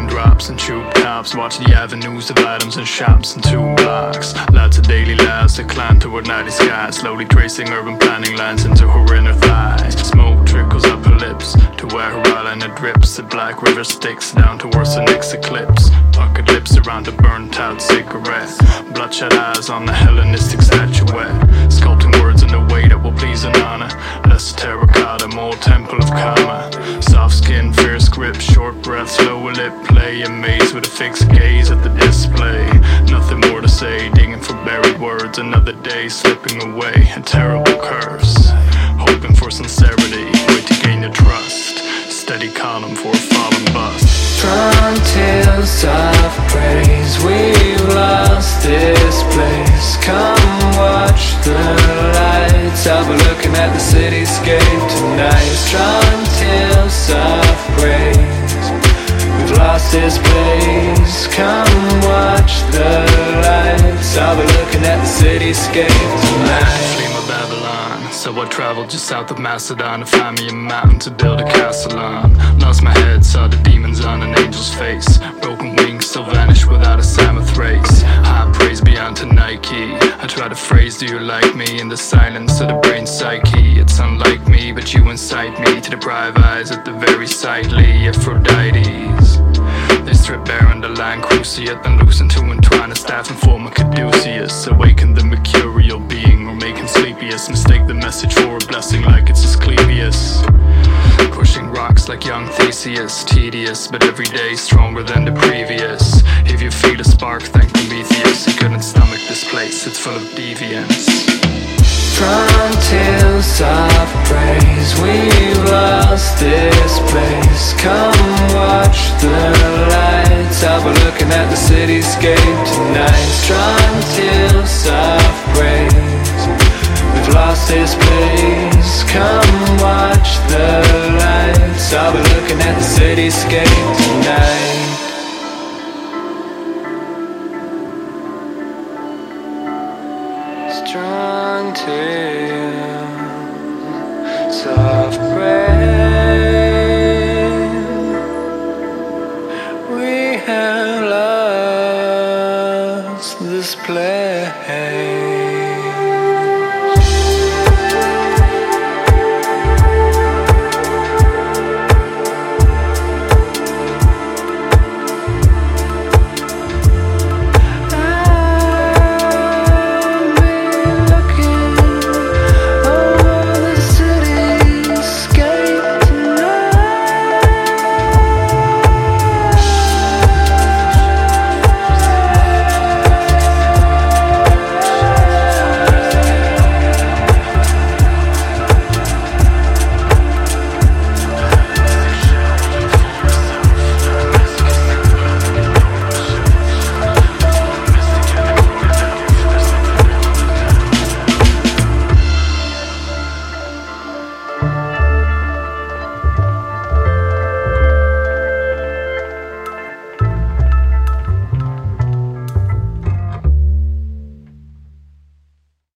drops and tube tops. Watch the avenues of items and shops and two blocks. Lots of daily lives that climb toward nighty skies. Slowly tracing urban planning lines into her inner thighs. Smoke trickles up her lips to where her eyeliner drips. The black river sticks down towards the next eclipse. Pocket lips around a burnt out cigarette. Bloodshot eyes on the Hellenistic statuette. Amazed with a fixed gaze at the display. Nothing more to say, digging for buried words. Another day slipping away, a terrible curse. Hoping for sincerity, wait to gain your trust. Steady column for a fallen bust. Frontiers of praise, we've lost this place. Come watch the lights. I'll be looking at the cityscape tonight. Frontiers this place. Come watch the lights. I'll be looking at the cityscape tonight. Of. So I traveled just south of Macedon to find me a mountain to build a castle on. Lost my head, saw the demons on an angel's face. Broken wings still vanish without a Samothrace. High praise beyond to Nike. I try to phrase, do you like me? In the silence of the brain psyche. It's unlike me, but you incite me to deprive eyes at the very sightly Aphrodites. Strip bare under line cruciate, then loosen to entwine a staff and form a caduceus. Awaken the mercurial being or him sleepiest. Mistake the message for a blessing like it's Asclepius. Pushing rocks like young Theseus, tedious, but every day stronger than the previous. If you feel a spark, thank Prometheus. He couldn't stomach this place, it's full of deviance. Frontiers of praise, we've cityscape tonight. Frontiers of praise, we've lost this place. Come watch the lights. I'll be looking at the cityscape tonight. Strong tales, soft rain. We